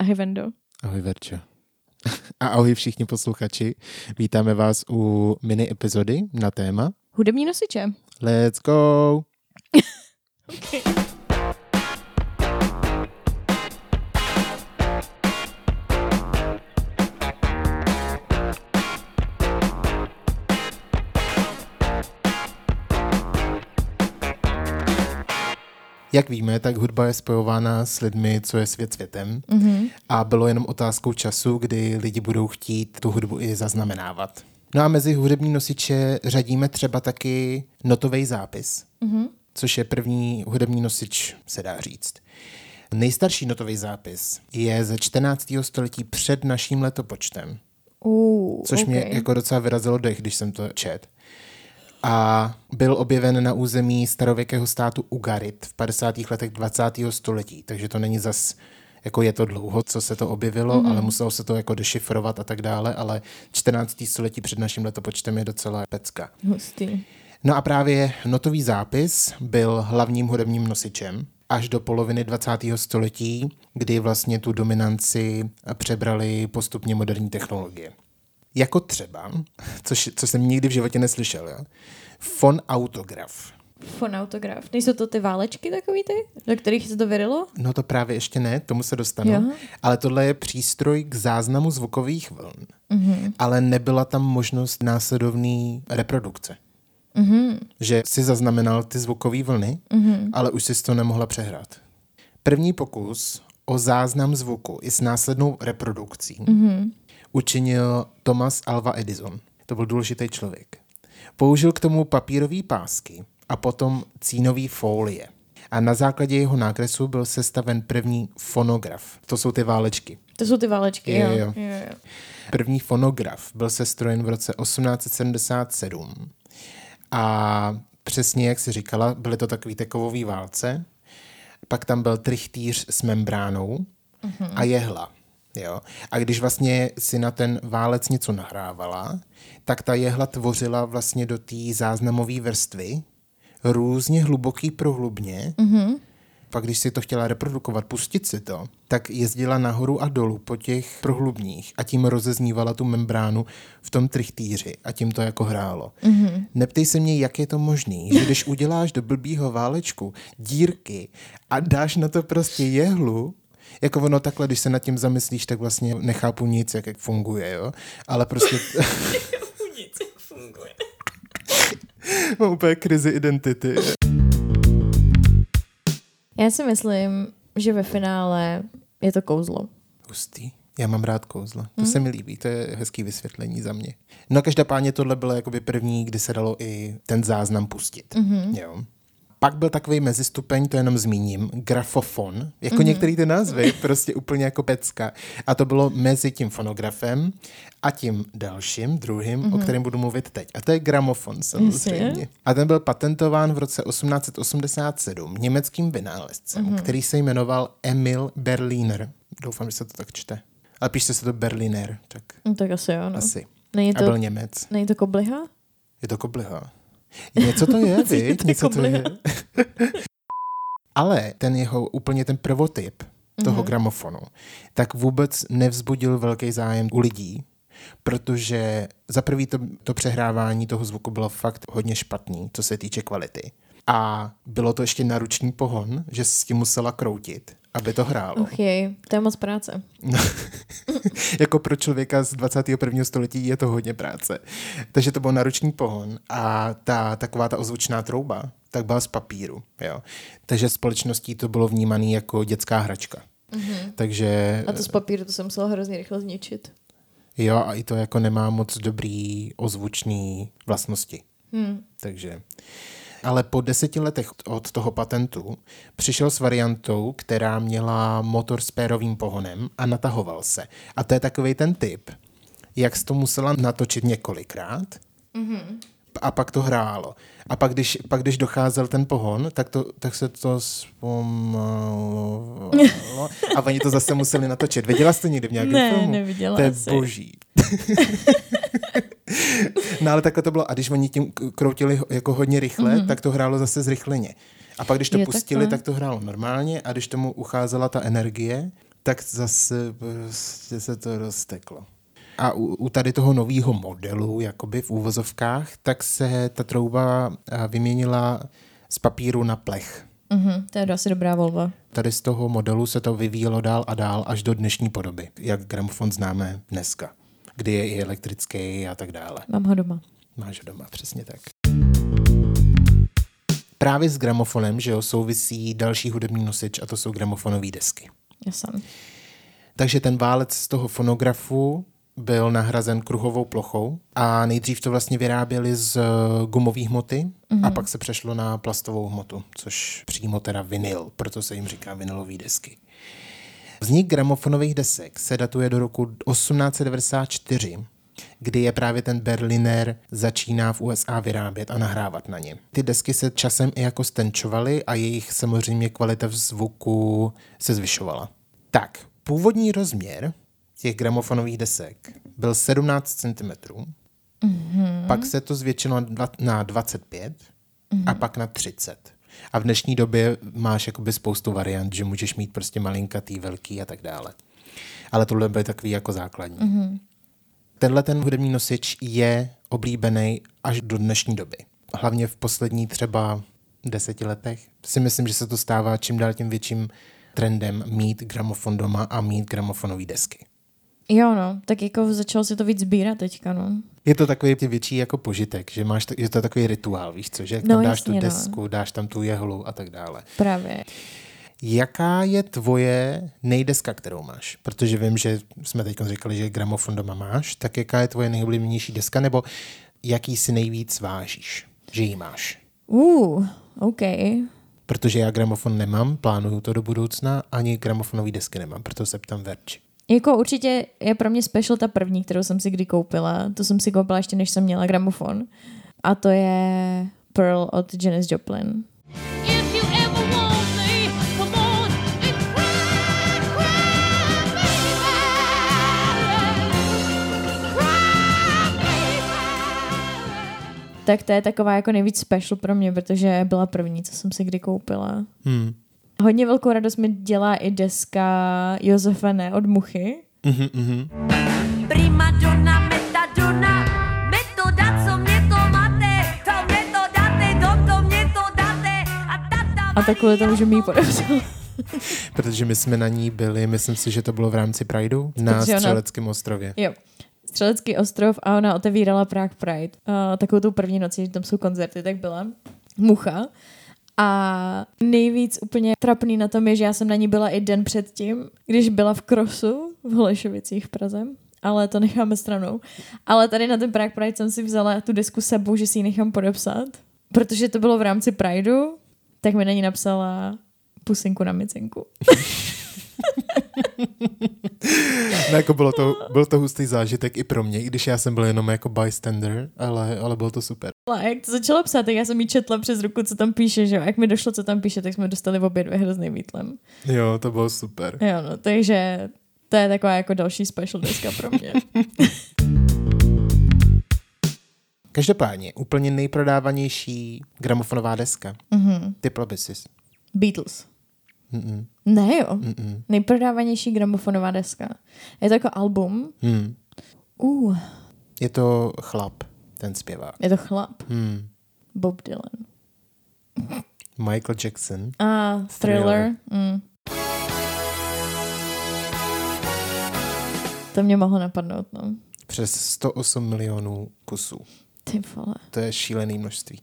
Ahoj Vendo. Ahoj Verčo. A ahoj všichni posluchači. Vítáme vás u mini epizody na téma Hudební nosiče. Let's go! Okay. Jak víme, tak hudba je spojována s lidmi, co je svět světem. Mm-hmm. A bylo jenom otázkou času, kdy lidi budou chtít tu hudbu i zaznamenávat. No a mezi hudební nosiče řadíme třeba taky notový zápis, Mm-hmm. což je první hudební nosič, se dá říct. Nejstarší notový zápis je ze 14. století před naším letopočtem, Uh, což okay. mě jako docela vyrazilo dech, když jsem to čet. A byl objeven na území starověkého státu Ugarit v 50. letech 20. století, takže to není zas jako je to dlouho, co se to objevilo, mm-hmm. ale muselo se to jako dešifrovat a tak dále, ale 14. století před naším letopočtem je docela pecka. Hustý. No a právě notový zápis byl hlavním hudebním nosičem až do poloviny 20. století, kdy vlastně tu dominanci přebrali postupně moderní technologie. Jako třeba, což, co jsem nikdy v životě neslyšel, jo? fonautograf. Fonautograf. Nejsou to ty válečky takový ty, do kterých se to vyrilo? No to právě ještě ne, tomu se dostanu. Jo. Ale tohle je přístroj k záznamu zvukových vln. Mhm. Ale nebyla tam možnost následovné reprodukce. Mhm. Že si zaznamenal ty zvukové vlny, Mhm. ale už si to nemohla přehrát. První pokus o záznam zvuku i s následnou reprodukcí Mhm. Učinil Thomas Alva Edison. To byl důležitý člověk. Použil k tomu papírové pásky a potom cínový folie. A na základě jeho nákresu byl sestaven první fonograf. To jsou ty válečky. To jsou ty válečky, Jo, jo. jo. jo. První fonograf byl sestrojen v roce 1877 a přesně jak si říkala, byly to takový ty kovový válce, pak tam byl trichtýř s membránou Mhm. a jehla. Jo? A když vlastně si na ten válec něco nahrávala, tak ta jehla tvořila vlastně do té záznamové vrstvy různě hluboký prohlubně. Mhm. Pak když si to chtěla reprodukovat, pustit si to, tak jezdila nahoru a dolů po těch prohlubních a tím rozeznívala tu membránu v tom trichtýři a tím to jako hrálo. Mhm. Neptej se mě, jak je to možný, že když uděláš do blbýho válečku dírky a dáš na to prostě jehlu, jako ono takhle, když se nad tím zamyslíš, tak vlastně nechápu nic, jak, jak funguje, jo? Ale prostě Nic, jak funguje. mám úplně krizi identity. Já si myslím, že ve finále je to kouzlo. Hustý. Já mám rád kouzla. To se mi líbí, to je hezký vysvětlení za mě. No každopádně tohle bylo jakoby první, kdy se dalo i ten záznam pustit. Mm-hmm. Jo. Pak byl takový mezistupeň, to jenom zmíním, grafofon, jako mm-hmm. některý ty názvy, prostě úplně jako pecka. A to bylo mezi tím fonografem a tím dalším, druhým, mm-hmm. o kterém budu mluvit teď. A to je gramofon samozřejmě. A ten byl patentován v roce 1887 německým vynálezcem, mm-hmm. který se jmenoval Emil Berliner. Doufám, že se to tak čte. Ale píšte se to Berliner, tak No, tak asi jo, no. asi. Není A byl to, Němec. není to kobliha? Je to kobliha. Něco to je, viď? Něco to je. Ale ten jeho, úplně ten prvotyp toho Mhm. gramofonu, tak vůbec nevzbudil velký zájem u lidí, protože za prvý to, to přehrávání toho zvuku bylo fakt hodně špatný, co se týče kvality. A bylo to ještě na ruční pohon, že s tím musela kroutit, aby to hrálo. Och jej, to je moc práce. jako pro člověka z 21. století je to hodně práce. Takže to byl náročný pohon a ta taková ta ozvučná trouba, tak byla z papíru. Jo. Takže společností to bylo vnímané jako dětská hračka. Mm-hmm. Takže A to z papíru to jsem musela hrozně rychle zničit. jo, a i to jako nemá moc dobrý ozvučný vlastnosti. Hmm. Takže ale po deseti letech od toho patentu přišel s variantou, která měla motor s pérovým pohonem a natahoval se. A to je takový ten typ, jak jsi to musela natočit několikrát mm-hmm. a pak to hrálo. A pak když, pak, když docházel ten pohon, tak, to, tak se to zpomalovalo a oni to zase museli natočit. Viděla jste někdy v nějakém Ne, filmu? neviděla To je asi. boží. no ale takhle to bylo. A když oni tím kroutili jako hodně rychle, mm-hmm. tak to hrálo zase zrychleně. A pak, když to Je pustili, takhle. tak to hrálo normálně a když tomu ucházela ta energie, tak zase prostě se to rozteklo. A u, u tady toho nového modelu, jakoby v úvozovkách, tak se ta trouba eh, vyměnila z papíru na plech. Mhm, to je asi dobrá volba. Tady z toho modelu se to vyvíjelo dál a dál až do dnešní podoby, jak gramofon známe dneska, kdy je i elektrický a tak dále. Mám ho doma. Máš ho doma, přesně tak. Právě s gramofonem, že jo, souvisí další hudební nosič a to jsou gramofonové desky. Jsem. Takže ten válec z toho fonografu byl nahrazen kruhovou plochou a nejdřív to vlastně vyráběli z eh, gumové hmoty mm-hmm. a pak se přešlo na plastovou hmotu, což přímo teda vinyl, proto se jim říká vinylové desky. Vznik gramofonových desek se datuje do roku 1894, kdy je právě ten Berliner začíná v USA vyrábět a nahrávat na ně. Ty desky se časem i jako stenčovaly a jejich samozřejmě kvalita v zvuku se zvyšovala. Tak, původní rozměr těch gramofonových desek byl 17 cm, mm-hmm. pak se to zvětšilo na 25 mm-hmm. a pak na 30. A v dnešní době máš jakoby spoustu variant, že můžeš mít prostě malinkatý, velký a tak dále. Ale tohle byl takový jako základní. Mm-hmm. Tenhle ten hudební nosič je oblíbený až do dnešní doby. Hlavně v poslední třeba deseti letech. Si myslím, že se to stává čím dál tím větším trendem mít gramofon doma a mít gramofonové desky. Jo, no, tak jako začalo se to víc sbírat teďka, no. Je to takový větší jako požitek, že máš, je to takový rituál, víš co, že No, tam dáš jasně, tu no. desku, dáš tam tu jehlu a tak dále. Právě. Jaká je tvoje nejdeska, kterou máš? Protože vím, že jsme teď říkali, že gramofon doma máš, tak jaká je tvoje nejoblíbenější deska, nebo jaký si nejvíc vážíš, že ji máš? Uh, OK. Protože já gramofon nemám, plánuju to do budoucna, ani gramofonové desky nemám, proto se ptám Verči. Jako určitě je pro mě special ta první, kterou jsem si kdy koupila. To jsem si koupila ještě, než jsem měla gramofon. A to je Pearl od Janis Joplin. Tak to je taková jako nejvíc special pro mě, protože byla první, co jsem si kdy koupila. Hmm. Hodně velkou radost mi dělá i deska Josefene od Muchy. Mhm, mhm. Prima donna, metadona, metoda, co mě to máte, to mě to dáte, to, to mě to dáte, a tata A tak kvůli tomu, že mi ji podepsal. Protože my jsme na ní byli, myslím si, že to bylo v rámci Prideu na Střeleckém ostrově. jo. Střelecký ostrov a ona otevírala Prague Pride. Uh, takovou tu první noci, že tam jsou koncerty, tak byla Mucha. A nejvíc úplně trapný na tom je, že já jsem na ní byla i den předtím, když byla v Krosu v Holešovicích v Praze. Ale to necháme stranou. Ale tady na ten Prague Pride jsem si vzala tu desku sebou, že si ji nechám podepsat. Protože to bylo v rámci Prideu, tak mi na ní napsala pusinku na micenku. No, jako bylo to, byl to hustý zážitek i pro mě, i když já jsem byl jenom jako bystander, ale, ale bylo to super. A jak to začala psát, tak já jsem jí četla přes ruku, co tam píše, že jo. A Jak mi došlo, co tam píše, tak jsme dostali obě dvě hrozným výtlem. Jo, to bylo super. Jo, no, takže to je taková jako další special deska pro mě. Každopádně, úplně nejprodávanější gramofonová deska. Mhm. By si. Beatles. Mm-mm. Ne jo. Mm-mm. Nejprodávanější gramofonová deska. Je to jako album. Hmm. Uh, Je to chlap, ten zpěvák. je to chlap. Hmm. Bob Dylan. Michael Jackson. A Thriller. Thriller. Mm. To mě mohlo napadnout, no. Přes 108 milionů kusů. Ty vole. To je šílený množství.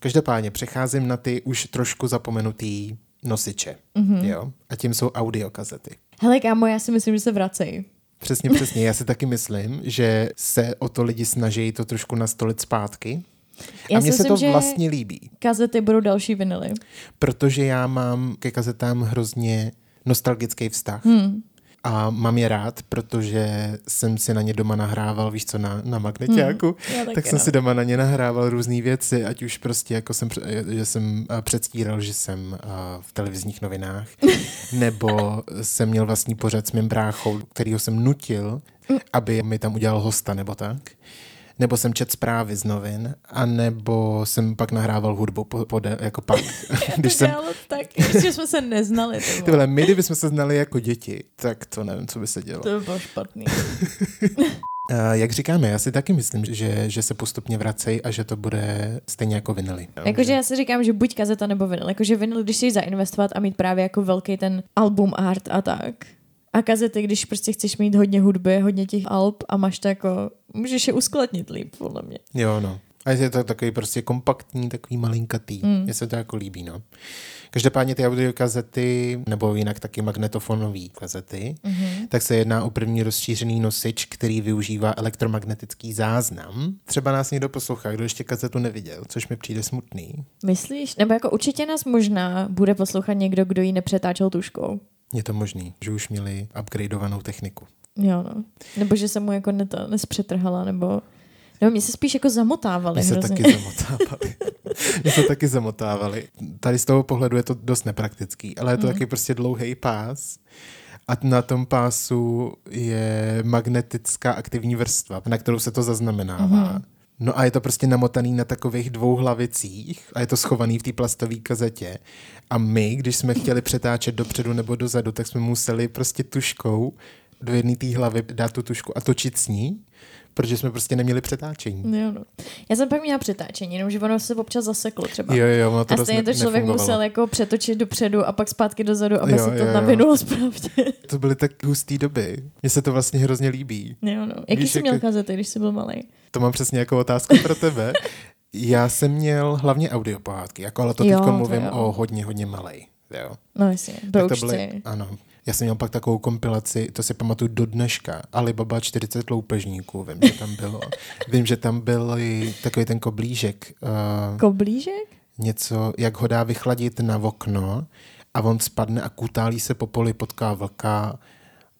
Každopádně přecházím na ty už trošku zapomenutý nosiče. Mm-hmm. Jo? A tím jsou audiokazety. Hele, kámo, já si myslím, že se vracejí. Přesně, přesně. Já si taky myslím, že se o to lidi snaží to trošku nastolit zpátky. Já a mně se to že vlastně líbí, Kazety budou další vinily. protože já mám ke kazetám hrozně nostalgický vztah. Hmm. A mám je rád, protože jsem si na ně doma nahrával, víš co, na, na magneťáku. Hmm. Já taky, tak jsem no. si doma na ně nahrával různé věci, ať už prostě jako jsem, že jsem a, předstíral, že jsem a, v televizních novinách, nebo jsem měl vlastní pořad s mým bráchou, kterýho jsem nutil, aby mi tam udělal hosta nebo tak. Nebo jsem čet zprávy z novin, anebo jsem pak nahrával hudbu po, po, jako pak. Když to jsem, tak, ještě jsme se neznali. Ty vole, my, kdybychom se znali jako děti, tak to nevím, co by se dělo. to by bylo špatný. Uh, jak říkáme, já si taky myslím, že, že se postupně vracejí a že to bude stejně jako vinily. Jakože já si říkám, že buď kazeta nebo vinyl. Jakože vinyl, když si zainvestovat a mít právě jako velký ten album art a tak. A kazety, když prostě chceš mít hodně hudby, hodně těch alb a máš to jako, můžeš je uskladnit líp, podle mě. Jo, no. A je to takový prostě kompaktní, takový malinkatý. Mm. Mně se to jako líbí, no. Každopádně ty audiokazety, nebo jinak taky magnetofonové kazety, Mhm. mm-hmm. tak se jedná o první rozšířený nosič, který využívá elektromagnetický záznam. Třeba nás někdo poslouchá, kdo ještě kazetu neviděl, což mi přijde smutný. Myslíš? Nebo jako určitě nás možná bude poslouchat někdo, kdo ji nepřetáčel tuškou. Je to možný, že už měli upgradeovanou techniku. Jo, no. Nebo že se mu jako neta, nespřetrhala, nebo... Nebo mě se spíš jako zamotávali My se hrozně. taky zamotávali. My se taky zamotávali. Tady z toho pohledu je to dost nepraktický, ale je to mm. taky prostě dlouhý pás. A na tom pásu je magnetická aktivní vrstva, na kterou se to zaznamenává. Mm. No a je to prostě namotaný na takových dvou hlavicích a je to schovaný v té plastové kazetě. A my, když jsme chtěli přetáčet dopředu nebo dozadu, tak jsme museli prostě tuškou do jedné té hlavy dát tu tušku a točit s ní, protože jsme prostě neměli přetáčení. Jo, no. Já jsem pak měla přetáčení, jenomže ono se občas zaseklo třeba. Jo, jo, ono to a stejně to člověk nefungovalo. musel jako přetočit dopředu a pak zpátky dozadu, aby Jo, se to jo, jo. navinulo správně. To byly tak hustý doby. Mně se to vlastně hrozně líbí. jo, no. Jaký Víš, jsi jak- měl kazety, když jsi byl malý? To mám přesně jako otázku pro tebe. Já jsem měl hlavně audiopohádky, jako ale to Jo, teď to mluvím jo. o hodně, hodně malej. Jo. No jasně, Tak to broučci. byly, ano. Já jsem měl pak takovou kompilaci, to si pamatuju do dneška, Alibaba 40 loupežníků, vím, že tam bylo. Vím, že tam byl takový ten koblížek, uh, Koblížek? něco, jak ho dá vychladit na okno a on spadne a kutálí se po poli, potká vlka.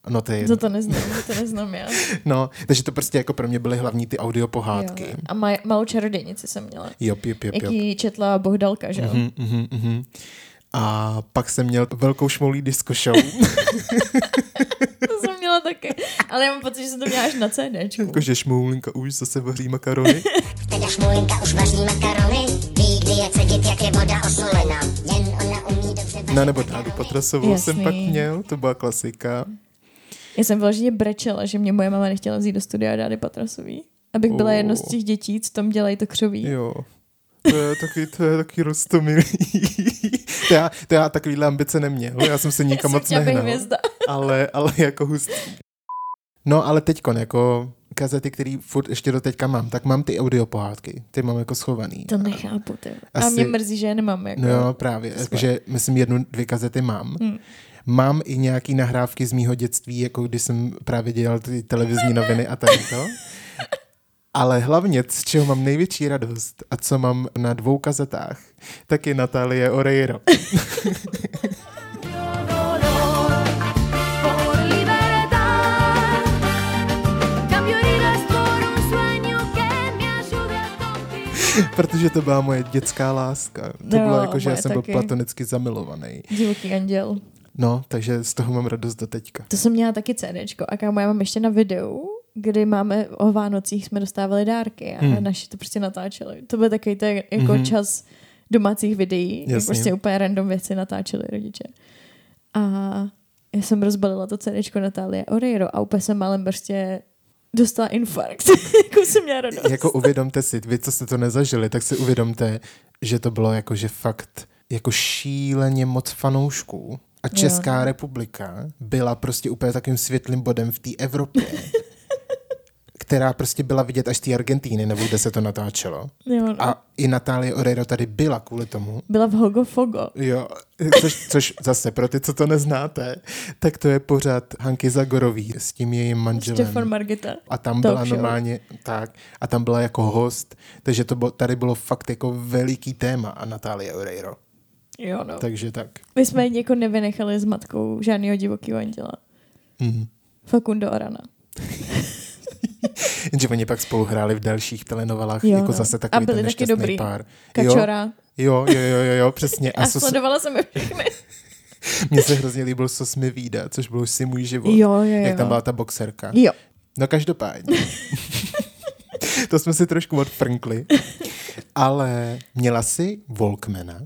No to je To to neznám, to neznám já. No, takže to prostě jako pro mě byly hlavní ty audio pohádky. Jo. A maj, malou čarodějnici jsem měla. Jop, jop, jop. Jaký četla Bohdalka, že jo? Mhm, mhm, mhm. A pak jsem měl velkou šmoulí disco show. To jsem měla taky. Ale já mám pocit, že jsem to měla až na CDčku. Jakože šmoulinka už zase vaří makarony. Teda šmolinka už vaří makarony, ví, kdy je cedit, jak je voda osolena. Jen ona umí dobře vařit. No nebo Dádu Patrasovou Jasný. jsem pak měl, to byla klasika. Já jsem vyloženě brečela, že mě moje mama nechtěla vzít do studia Dády Patrasový. Abych byla Oh. jedno z těch dětí, co tam dělají to křoví. Jo. To je taky, to je taky rostomilý. to, já, to já takovýhle ambice neměl, já jsem se nikam moc nehnal. Ale, ale jako hustý. No ale teďkon, jako kazety, který furt ještě do teďka mám, tak mám ty audio pohádky. Ty mám jako schovaný. To nechápu, ty. A Asi- mě mrzí, že je nemám. Jako. No jo, právě. Takže myslím jednu, dvě kazety mám. Hmm. Mám i nějaký nahrávky z mýho dětství, jako když jsem právě dělal ty televizní noviny a tady to. Ale hlavně, z čeho mám největší radost a co mám na dvou kazetách, tak je Natálie Oreiro. Protože to byla moje dětská láska. To Jo, bylo jako, že já jsem byl taky. platonicky zamilovaný. Divoký anděl. No, takže z toho mám radost do teďka. To jsem měla taky CDčko. A kámo, já mám ještě na videu, kdy máme o Vánocích jsme dostávali dárky a hmm. naši to prostě natáčeli. To byl takový ten jako mm-hmm. čas domácích videí, jak Jasně. prostě úplně random věci natáčeli rodiče. A já jsem rozbalila to CDčko Natálie Oreiro a úplně jsem málem prostě dostala infarkt. jako jsem měla radost. jako uvědomte si, vy, co jste to nezažili, tak si uvědomte, že to bylo jako, že fakt jako šíleně moc fanoušků. A Česká no. republika byla prostě úplně takovým světlým bodem v té Evropě, která prostě byla vidět až z té Argentíny, nebo kde se to natáčelo. Jo, no. A i Natálie Oreiro tady byla kvůli tomu. Byla v Hogo Fogo. Jo, což, což zase pro ty, co to neznáte, tak to je pořád Hanky Zagorový s tím jejím manželem. Stefan Margita. A tam Talk byla show. normálně, tak, a tam byla jako host, takže to bylo, tady bylo fakt jako veliký téma a Natálie Oreiro. Jo, no. Takže tak. My jsme jako nevynechali s matkou žádného divokého anděla. Mhm. Facundo Arana. Jenže oni pak spolu hráli v dalších telenovelách, Jo, jako no. zase A takový byli ten taky nešťastný dobrý. pár. Kačora. Jo, jo, jo, jo, jo, přesně. A, A a sos, sledovala jsem je všechny. mně se hrozně líbil Sos mi výjde, což byl už si můj život. Jo, jo, jo. Jak tam byla ta boxerka. Jo. No každopádně. to jsme si trošku odfrnkli. Ale měla jsi Walkmana?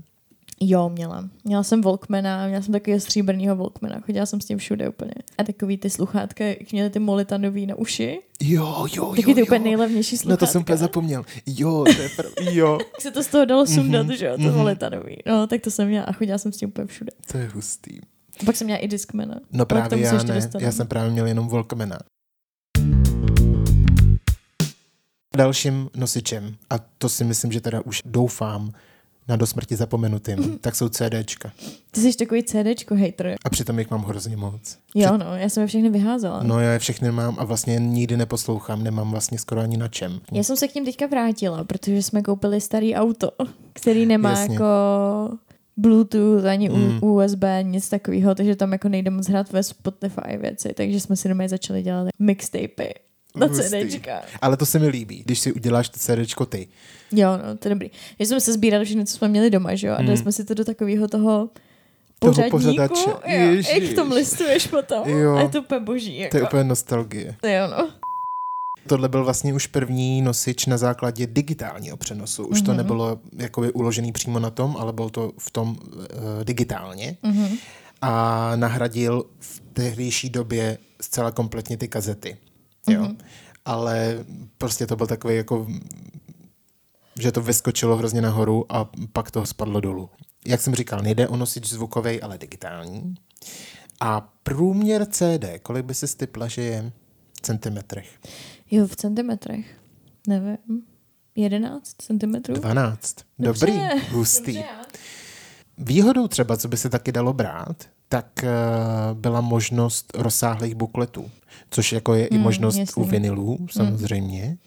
Jo, měla. Měla jsem Walkmana, měla jsem takového stříbrného Walkmana, chodila jsem s tím všude úplně. A takový ty sluchátka, jak měly ty molitanový na uši, Jo, jo, taky jo, ty úplně jo. nejlevnější No sluchátka. to jsem úplně zapomněl. Jo, to je pr- jo, Jak se to z toho dalo sundat, Mhm, že jo, to molitanový. No, tak to jsem měla a chodila jsem s tím úplně všude. to je hustý. A pak jsem měla i Discmana. No právě já ne, dostaneme. já jsem právě měl jenom Walkmana. Dalším nosičem, a to si myslím, že teda už doufám na do smrti zapomenutým, tak jsou CDčka. Ty jsi takový CDčko hater. A přitom jich mám hrozně moc. Jo, no, já jsem je všechny vyházela. No já je všechny mám a vlastně nikdy neposlouchám, nemám vlastně skoro ani na čem. Já jsem se k ním teďka vrátila, protože jsme koupili starý auto, který nemá Jasně. jako Bluetooth ani Mm. mm. USB, nic takového, takže tam jako nejde moc hrát ve Spotify věci, takže jsme si doma začali dělat mixtapy na. CDčka. Ale to se mi líbí, když si uděláš to CDčko ty. Jo, no, to je dobrý. Že jsme se sbírali všechno, co jsme měli doma, že jo, a dali Mm. jsme si to do takového toho pořadníku. pořadače. Jo, Ježiš. jak v tom listuješ potom. Jo. A je to úplně boží. Jako. To je úplně nostalgie. Jo, no. Tohle byl vlastně už první nosič na základě digitálního přenosu. Už Mhm. to nebylo jakoby uložený přímo na tom, ale bylo to v tom uh, digitálně. Mhm. A nahradil v tehdejší době zcela kompletně ty kazety. Jo. Mhm. Ale prostě to byl takový jako že to vyskočilo hrozně nahoru a pak to spadlo dolů. Jak jsem říkal, nejde o nosič zvukový, ale digitální. A průměr CD, kolik by si stipla, že je v centimetrech? Jo, v centimetrech. Nevím. 11 centimetrů? 12. Dobře, Dobrý, hustý. Dobře, Výhodou třeba, co by se taky dalo brát, tak uh, byla možnost rozsáhlých bukletů, což jako je i Mm, možnost jasný. u vinilů samozřejmě,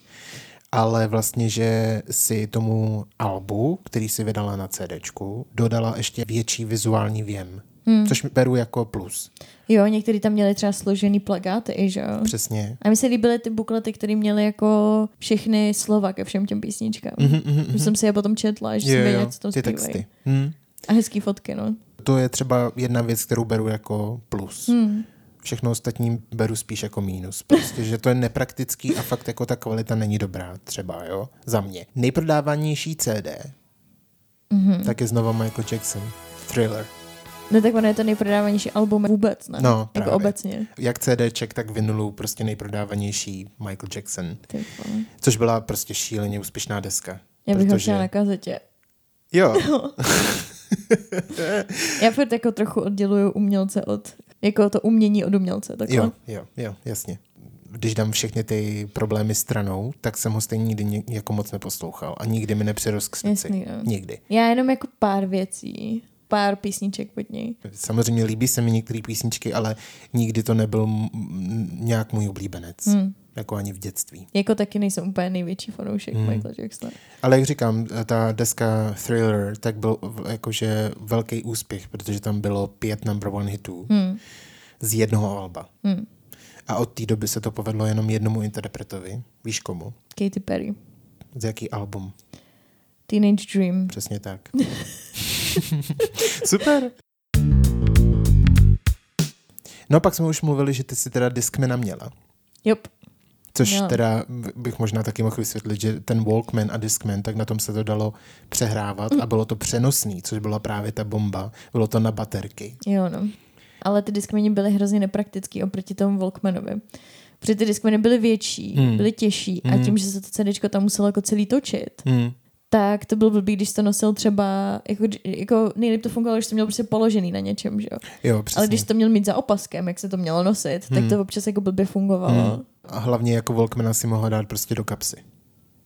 ale vlastně, že si tomu albu, který si vydala na CDčku, dodala ještě větší vizuální věm, Mm. což beru jako plus. Jo, někteří tam měli třeba složený plagáty, i, že jo? Přesně. A mi se líbily ty buklety, které měly jako všechny slova ke všem těm písničkám. Mhm, mhm, Mm-hmm. Že jsem si je potom četla, že Jo, jsem věděla, co tam ty zpívají. texty. Hmm. A hezký fotky, no. To je třeba jedna věc, kterou beru jako plus. Hmm. Všechno ostatní beru spíš jako mínus. Prostě, že to je nepraktický a fakt jako ta kvalita není dobrá třeba, jo, za mě. Nejprodávanější CD, mm-hmm. tak je znova Michael Jackson. Thriller. No tak ono je to nejprodávanější album vůbec, ne? No, právě. jako obecně. Jak CDček, tak vinylů prostě nejprodávanější Michael Jackson. Vole. Což byla prostě šíleně úspěšná deska. Já bych ho protože... chtěla na kazetě. Jo, Já furt jako trochu odděluju umělce od, jako to umění od umělce. Takhle. jo, jo, jo, jasně. Když dám všechny ty problémy stranou, tak jsem ho stejně nikdy jako moc neposlouchal a nikdy mi nepřirost k srdci. Jasný, no. Nikdy. Já jenom jako pár věcí, pár písniček pod něj. Samozřejmě líbí se mi některé písničky, ale nikdy to nebyl m- m- nějak můj oblíbenec. Hmm. Jako ani v dětství. Jako taky nejsem úplně největší fanoušek Hmm. Michaela Jacksona. Ale jak říkám, ta deska Thriller tak byl jakože velký úspěch, protože tam bylo pět number one hitů Hmm. z jednoho alba. Hmm. A od té doby se to povedlo jenom jednomu interpretovi. Víš komu? Katy Perry. Z jaký album? Teenage Dream. Přesně tak. Super. No pak jsme už mluvili, že ty si teda Discmana měla. Jop. Což Měla. teda bych možná taky mohl vysvětlit, že ten Walkman a Discman, tak na tom se to dalo přehrávat a bylo to přenosný, což byla právě ta bomba. Bylo to na baterky. Jo, no. Ale ty Discmany byly hrozně nepraktický oproti tomu Walkmanovi. Protože ty Discmany byly větší, Hmm. hmm. byly těžší a Hmm. tím, že se to CDčko tam muselo jako celý točit, Hmm. tak to byl blbý, když to nosil třeba, jako, jako nejlíp to fungovalo, když to měl prostě položený na něčem, že jo. Jo, přesně. Ale když to měl mít za opaskem, jak se to mělo nosit, tak Hmm. to občas jako blbě fungovalo. Hmm. A hlavně jako Walkmana si mohla dát prostě do kapsy.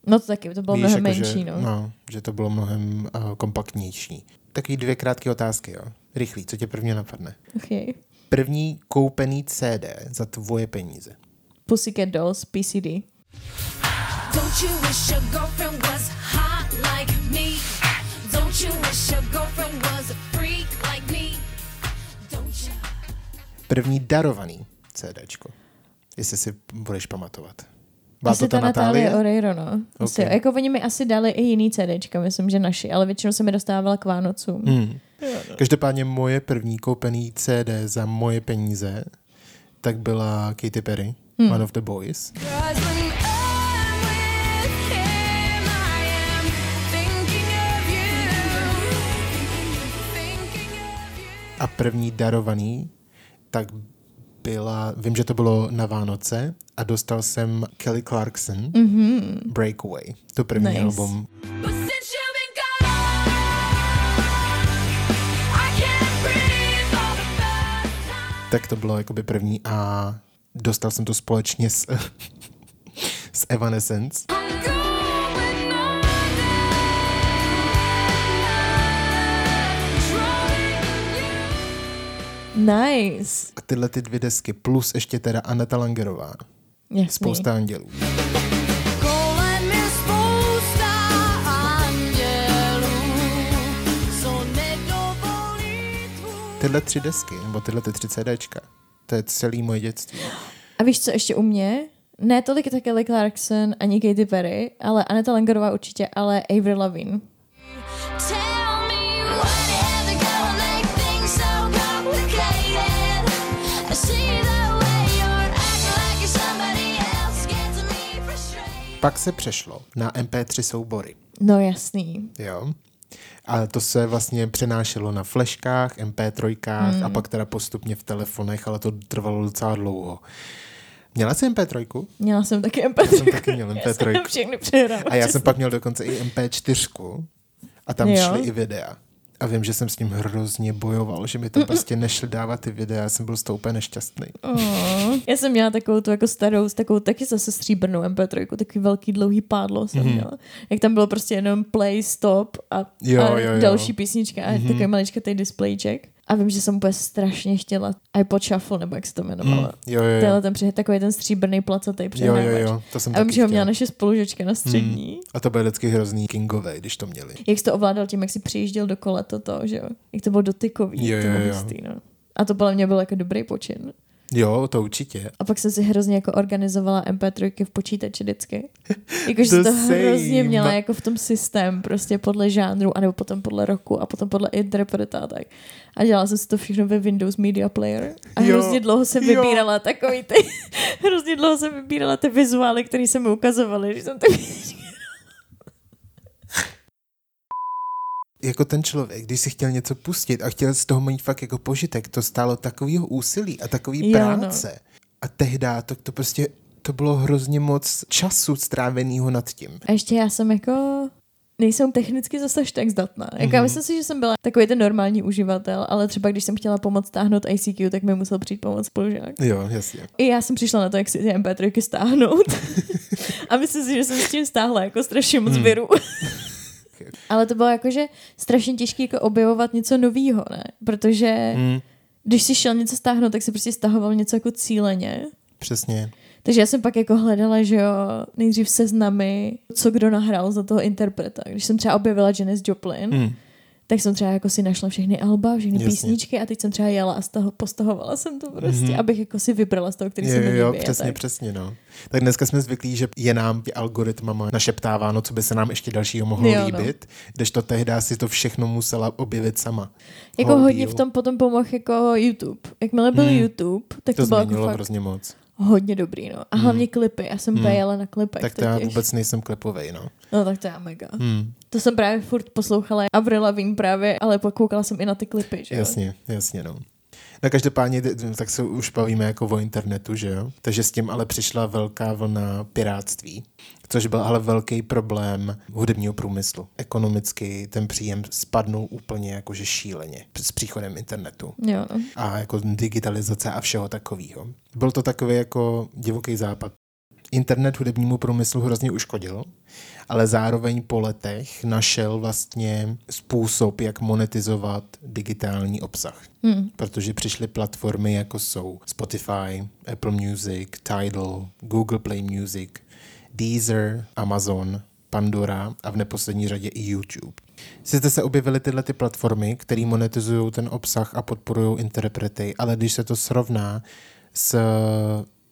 No to taky, to bylo Víš, mnohem jako, menší, že, no. no. Že to bylo mnohem uh, kompaktnější. Takový dvě krátké otázky, jo. Rychlý, co tě prvně napadne? Okay. První koupený CD za tvoje peníze. Pussycat Dolls, PCD. Don't you wish your girlfriend was hot like me? Don't you wish your girlfriend was a freak like me? Don't you? První darovaný CDčko jestli si budeš pamatovat. Byla to ta, ta Natálie? Oreiro, no. Okay. okay. jako oni mi asi dali i jiný CDčka, myslím, že naši, ale většinou se mi dostávala k Vánocům. Hmm. No. Každopádně moje první koupený CD za moje peníze, tak byla Katy Perry, hmm. One of the Boys. A první darovaný, tak byla, vím, že to bylo na Vánoce a dostal jsem Kelly Clarkson mm-hmm. Breakaway, to první Nice. album. Tak to bylo jakoby první a dostal jsem to společně s, s Evanescence. I'm going Nice. A tyhle ty dvě desky, plus ještě teda Aneta Langerová. Jasný. Spousta andělů. Tyhle tři desky, nebo tyhle ty tři CDčka, to je celý moje dětství. A víš co ještě u mě? Ne tolik tak Kelly Clarkson ani Katy Perry, ale Aneta Langerová určitě, ale Avril Lavigne. Tell Pak se přešlo na MP3 soubory. No jasný. Jo. A to se vlastně přenášelo na fleškách, MP3 hmm. a pak teda postupně v telefonech, ale to trvalo docela dlouho. Měla jsi MP3? Měla jsem taky MP3. jsem taky měl Já MP3. jsem všechny přehrala. A já jsem pak měl dokonce i MP4 a tam Jo. šly i videa. A vím, že jsem s tím hrozně bojoval, že mi tam prostě nešli dávat ty videa, já jsem byl z toho úplně nešťastný. Oh. Já jsem měla takovou tu jako starou, s takovou taky zase stříbrnou MP3, takový velký dlouhý pádlo jsem mm-hmm. měla. Jak tam bylo prostě jenom play, stop a. Jo, a jo, jo. další písnička a mm-hmm. takový maličkatý displejček. A vím, že jsem úplně strašně chtěla iPod Shuffle, nebo jak se to jmenovalo. Mm, jo, jo, jo. Tenhle ten přehled, takový ten stříbrný placatý Jo, přehrávač. jo, jo, to jsem A vím, že ho měla naše spolužečka na střední. A to byly vždycky hrozný kingové, když to měli. Jak jsi to ovládal tím, jak jsi přijížděl do kole toto, že jo? Jak to bylo dotykový. Jo, jo, jo. hustý, no. A to podle mě byl jako dobrý počin. Jo, to určitě. A pak jsem si hrozně jako organizovala MP3 v počítači vždycky. Jakože The to hrozně měla jako v tom systém, prostě podle žánru, anebo potom podle roku a potom podle interpreta a tak. A dělala jsem si to všechno ve Windows Media Player. A Jo, hrozně dlouho jsem jo. vybírala takový ty, hrozně dlouho jsem vybírala ty vizuály, které se mi ukazovaly, že jsem tak Jako ten člověk, když si chtěl něco pustit a chtěl z toho mít fakt jako požitek, to stálo takového úsilí a takový Jo, no. práce. A tehdy to, to prostě, to bylo hrozně moc času stráveného nad tím. A ještě já jsem jako nejsem technicky zase tak zdatná. Jako Mhm. mm-hmm. myslím si, že jsem byla takový ten normální uživatel, ale třeba když jsem chtěla pomoct stáhnout ICQ, tak mi musel přijít pomoct spolužák. Jo, jasně. I já jsem přišla na to, jak si ty MP3 stáhnout. a myslím si, že jsem s tím stáhla jako strašně moc Hmm. virů. Ale to bylo jako, že strašně těžké jako objevovat něco nového, ne? Protože Hmm, když si šel něco stáhnout, tak si prostě stahoval něco jako cíleně. přesně. Takže já jsem pak jako hledala, že jo, nejdřív seznamy, co kdo nahrál za toho interpreta. Když jsem třeba objevila Janis Joplin, Hmm. Tak jsem třeba jako si našla všechny alba, všechny Jasně. písničky a teď jsem třeba jela a z toho postahovala jsem to prostě, mm-hmm. abych jako si vybrala z toho, který Jo, se mi jo, líbí. jo, přesně, tak. přesně, no. Tak dneska jsme zvyklí, že je nám algoritmama našeptáváno, co by se nám ještě dalšího mohlo Jo, no. líbit, když to tehdy si to všechno musela objevit sama. Jako Whole hodně v tom potom pomohl jako YouTube. Jakmile byl Hmm. YouTube, tak to, To bylo jako fakt hrozně moc. hodně dobrý, no. A hlavně klipy, já jsem hmm. jela na klipech Tak to já vůbec nejsem klipovej, no. No tak to já mega. Hmm. To jsem právě furt poslouchala Avril Lavigne právě, ale pak koukala jsem i na ty klipy, že jo. Jasně, jasně, no. No každopádně, tak se už bavíme jako o internetu, že jo? Takže s tím ale přišla velká vlna piráctví, což byl ale velký problém hudebního průmyslu. Ekonomicky ten příjem spadnul úplně jakože šíleně s příchodem internetu Jo, a jako digitalizace a všeho takového. Byl to takový jako divoký západ. Internet hudebnímu průmyslu hrozně uškodil, ale zároveň po letech našel vlastně způsob, jak monetizovat digitální obsah. Hmm. Protože přišly platformy, jako jsou Spotify, Apple Music, Tidal, Google Play Music, Deezer, Amazon, Pandora a v neposlední řadě i YouTube. Sice se objevily tyhle ty platformy, které monetizují ten obsah a podporují interprety, ale když se to srovná s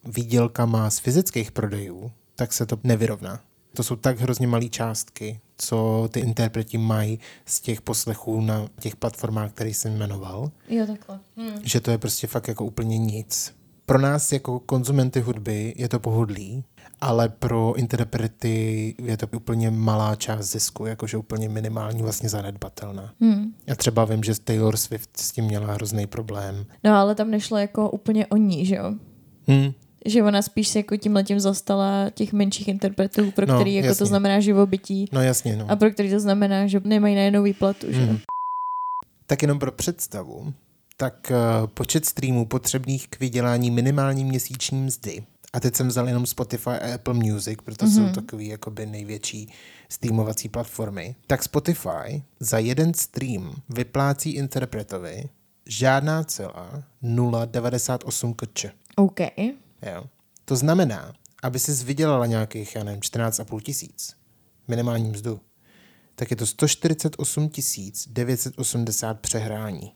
výdělkama z fyzických prodejů, tak se to nevyrovná. To jsou tak hrozně malé částky, co ty interpreti mají z těch poslechů na těch platformách, který jsem jmenoval, Jo, takhle. Hmm. že to je prostě fakt jako úplně nic. pro nás jako konzumenty hudby je to pohodlí, ale pro interprety je to úplně malá část zisku, jakože úplně minimální, vlastně zanedbatelná. Hmm. Já třeba vím, že Taylor Swift s tím měla hrozný problém. No ale tam nešlo jako úplně o ní, že jo? Hmm. Že ona spíš se jako tím letím zastala těch menších interpretů, pro No, který jako jasně. to znamená živobytí No jasně, no. a pro který to znamená, že nemají najednou výplatu, že? Mhm. Tak jenom pro představu, tak uh, počet streamů potřebných k vydělání minimální měsíční mzdy, a teď jsem vzal jenom Spotify a Apple Music, protože mm-hmm. jsou takový jakoby největší streamovací platformy, tak Spotify za jeden stream vyplácí interpretovi žádná celá 0,98 kč. OK. Jo. To znamená, aby si vydělala nějakých, já nevím, 14,5 tisíc minimální mzdu, tak je to 148 980 přehrání.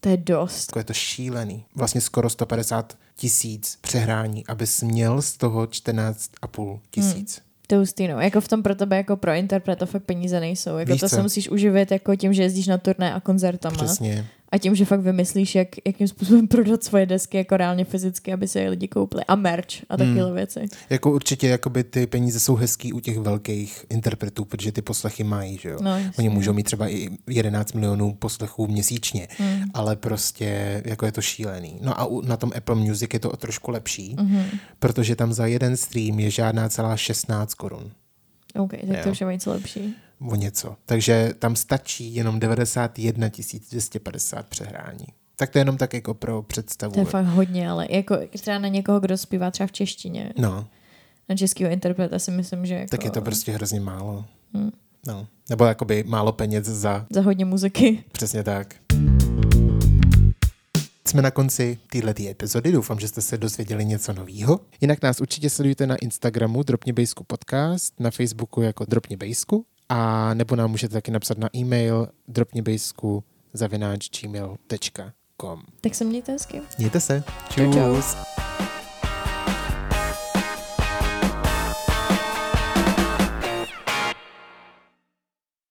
To je dost. Jako je to šílený. Vlastně skoro 150 tisíc přehrání, abys měl z toho 14,5 tisíc. Hmm. To je hustý, no. Jako v tom pro tebe, jako pro interpreta fakt peníze nejsou. Jako Víš to co? se musíš uživit jako tím, že jezdíš na turné a koncertama. Přesně. A tím, že fakt vymyslíš, jak, jakým způsobem prodat svoje desky jako reálně fyzicky, aby se je lidi koupili. A merch a takovéhle Hmm. věci. Jako určitě jakoby ty peníze jsou hezký u těch velkých interpretů, protože ty poslechy mají, že jo. No. Oni můžou mít třeba i 11 milionů poslechů měsíčně, Hmm. ale prostě jako je to šílený. No a u, na tom Apple Music je to o trošku lepší, Mhm. protože tam za jeden stream je žádná celá 16 korun. OK, tak Jo. to už je něco lepší. O něco. Takže tam stačí jenom 91 250 přehrání. Tak to je jenom tak jako pro představu. To je fakt hodně, ale jako třeba na někoho, kdo zpívá třeba v češtině, No, na českého interpreta si myslím, že jako tak je to prostě hrozně málo. Hmm. No. Nebo jakoby málo peněz za za hodně muziky. Přesně tak. Jsme na konci této epizody, doufám, že jste se dozvěděli něco nového. Jinak nás určitě sledujte na Instagramu Dropně Bejsku podcast, na Facebooku jako Dropně Bejsku a nebo nám můžete taky napsat na e-mail dropněbejsku zavináč gmail.com. Tak se mějte hezky. Mějte se. Čau, čau. Čus.